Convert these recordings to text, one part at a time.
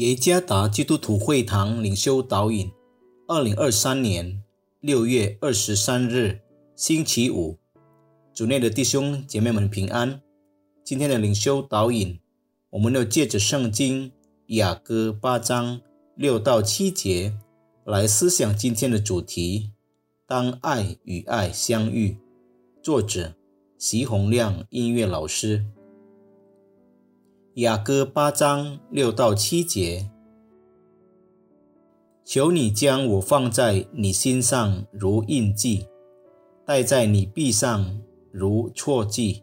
耶加达基督徒会堂领袖导引，二零二三年六月二十三日，星期五，主内的弟兄姐妹们平安。今天的领袖导引，我们要借着圣经雅歌八章六到七节来思想今天的主题：当爱与爱相遇。作者：席洪亮音乐老师。雅歌八章六到七节，求你将我放在你心上如印记，戴在你臂上如错记，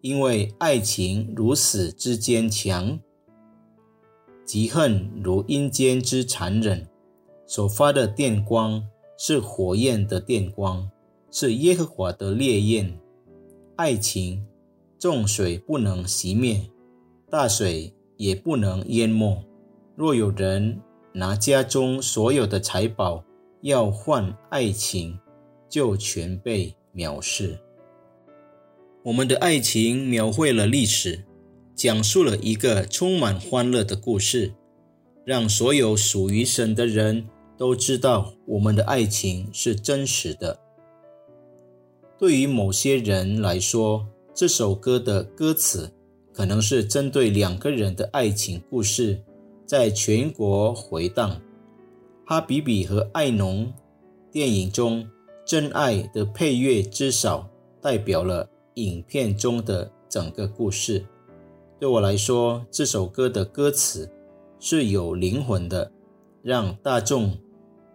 因为爱情如死之坚强，嫉恨如阴间之残忍。所发的电光是火焰的电光，是耶和华的烈焰。爱情，众水不能熄灭。大水也不能淹没。若有人拿家中所有的财宝要换爱情，就全被藐视。我们的爱情描绘了历史，讲述了一个充满欢乐的故事，让所有属于神的人都知道我们的爱情是真实的。对于某些人来说，这首歌的歌词。可能是针对两个人的爱情故事，在全国回荡。《哈比比和艾农》电影中真爱的配乐，至少代表了影片中的整个故事。对我来说，这首歌的歌词是有灵魂的，让大众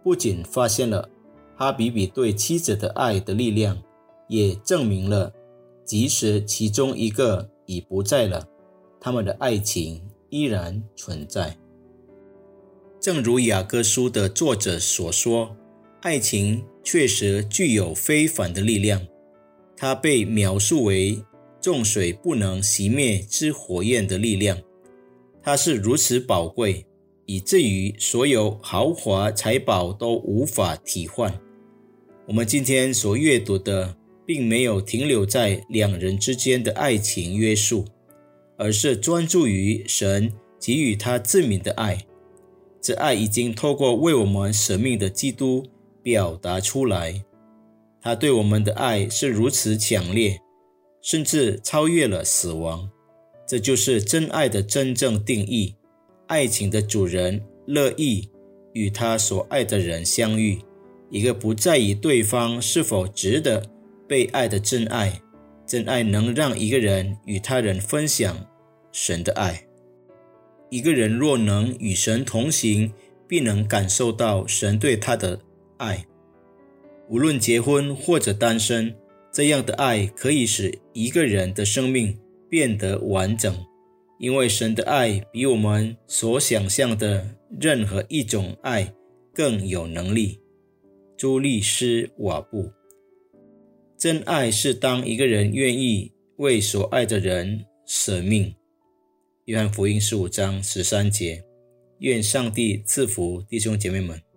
不仅发现了哈比比对妻子的爱的力量，也证明了，即使其中一个。已不在了，他们的爱情依然存在。正如雅各书的作者所说，爱情确实具有非凡的力量。它被描述为众水不能熄灭之火焰的力量。它是如此宝贵，以至于所有豪华财宝都无法替换。我们今天所阅读的。并没有停留在两人之间的爱情约束，而是专注于神给予他自命的爱。这爱已经透过为我们舍命的基督表达出来。他对我们的爱是如此强烈，甚至超越了死亡。这就是真爱的真正定义。爱情的主人乐意与他所爱的人相遇，一个不在意对方是否值得。被爱的真爱，真爱能让一个人与他人分享神的爱。一个人若能与神同行，必能感受到神对他的爱。无论结婚或者单身，这样的爱可以使一个人的生命变得完整，因为神的爱比我们所想象的任何一种爱更有能力。朱利斯·瓦布。真爱是当一个人愿意为所爱的人舍命。约翰福音十五章十三节。愿上帝赐福弟兄姐妹们。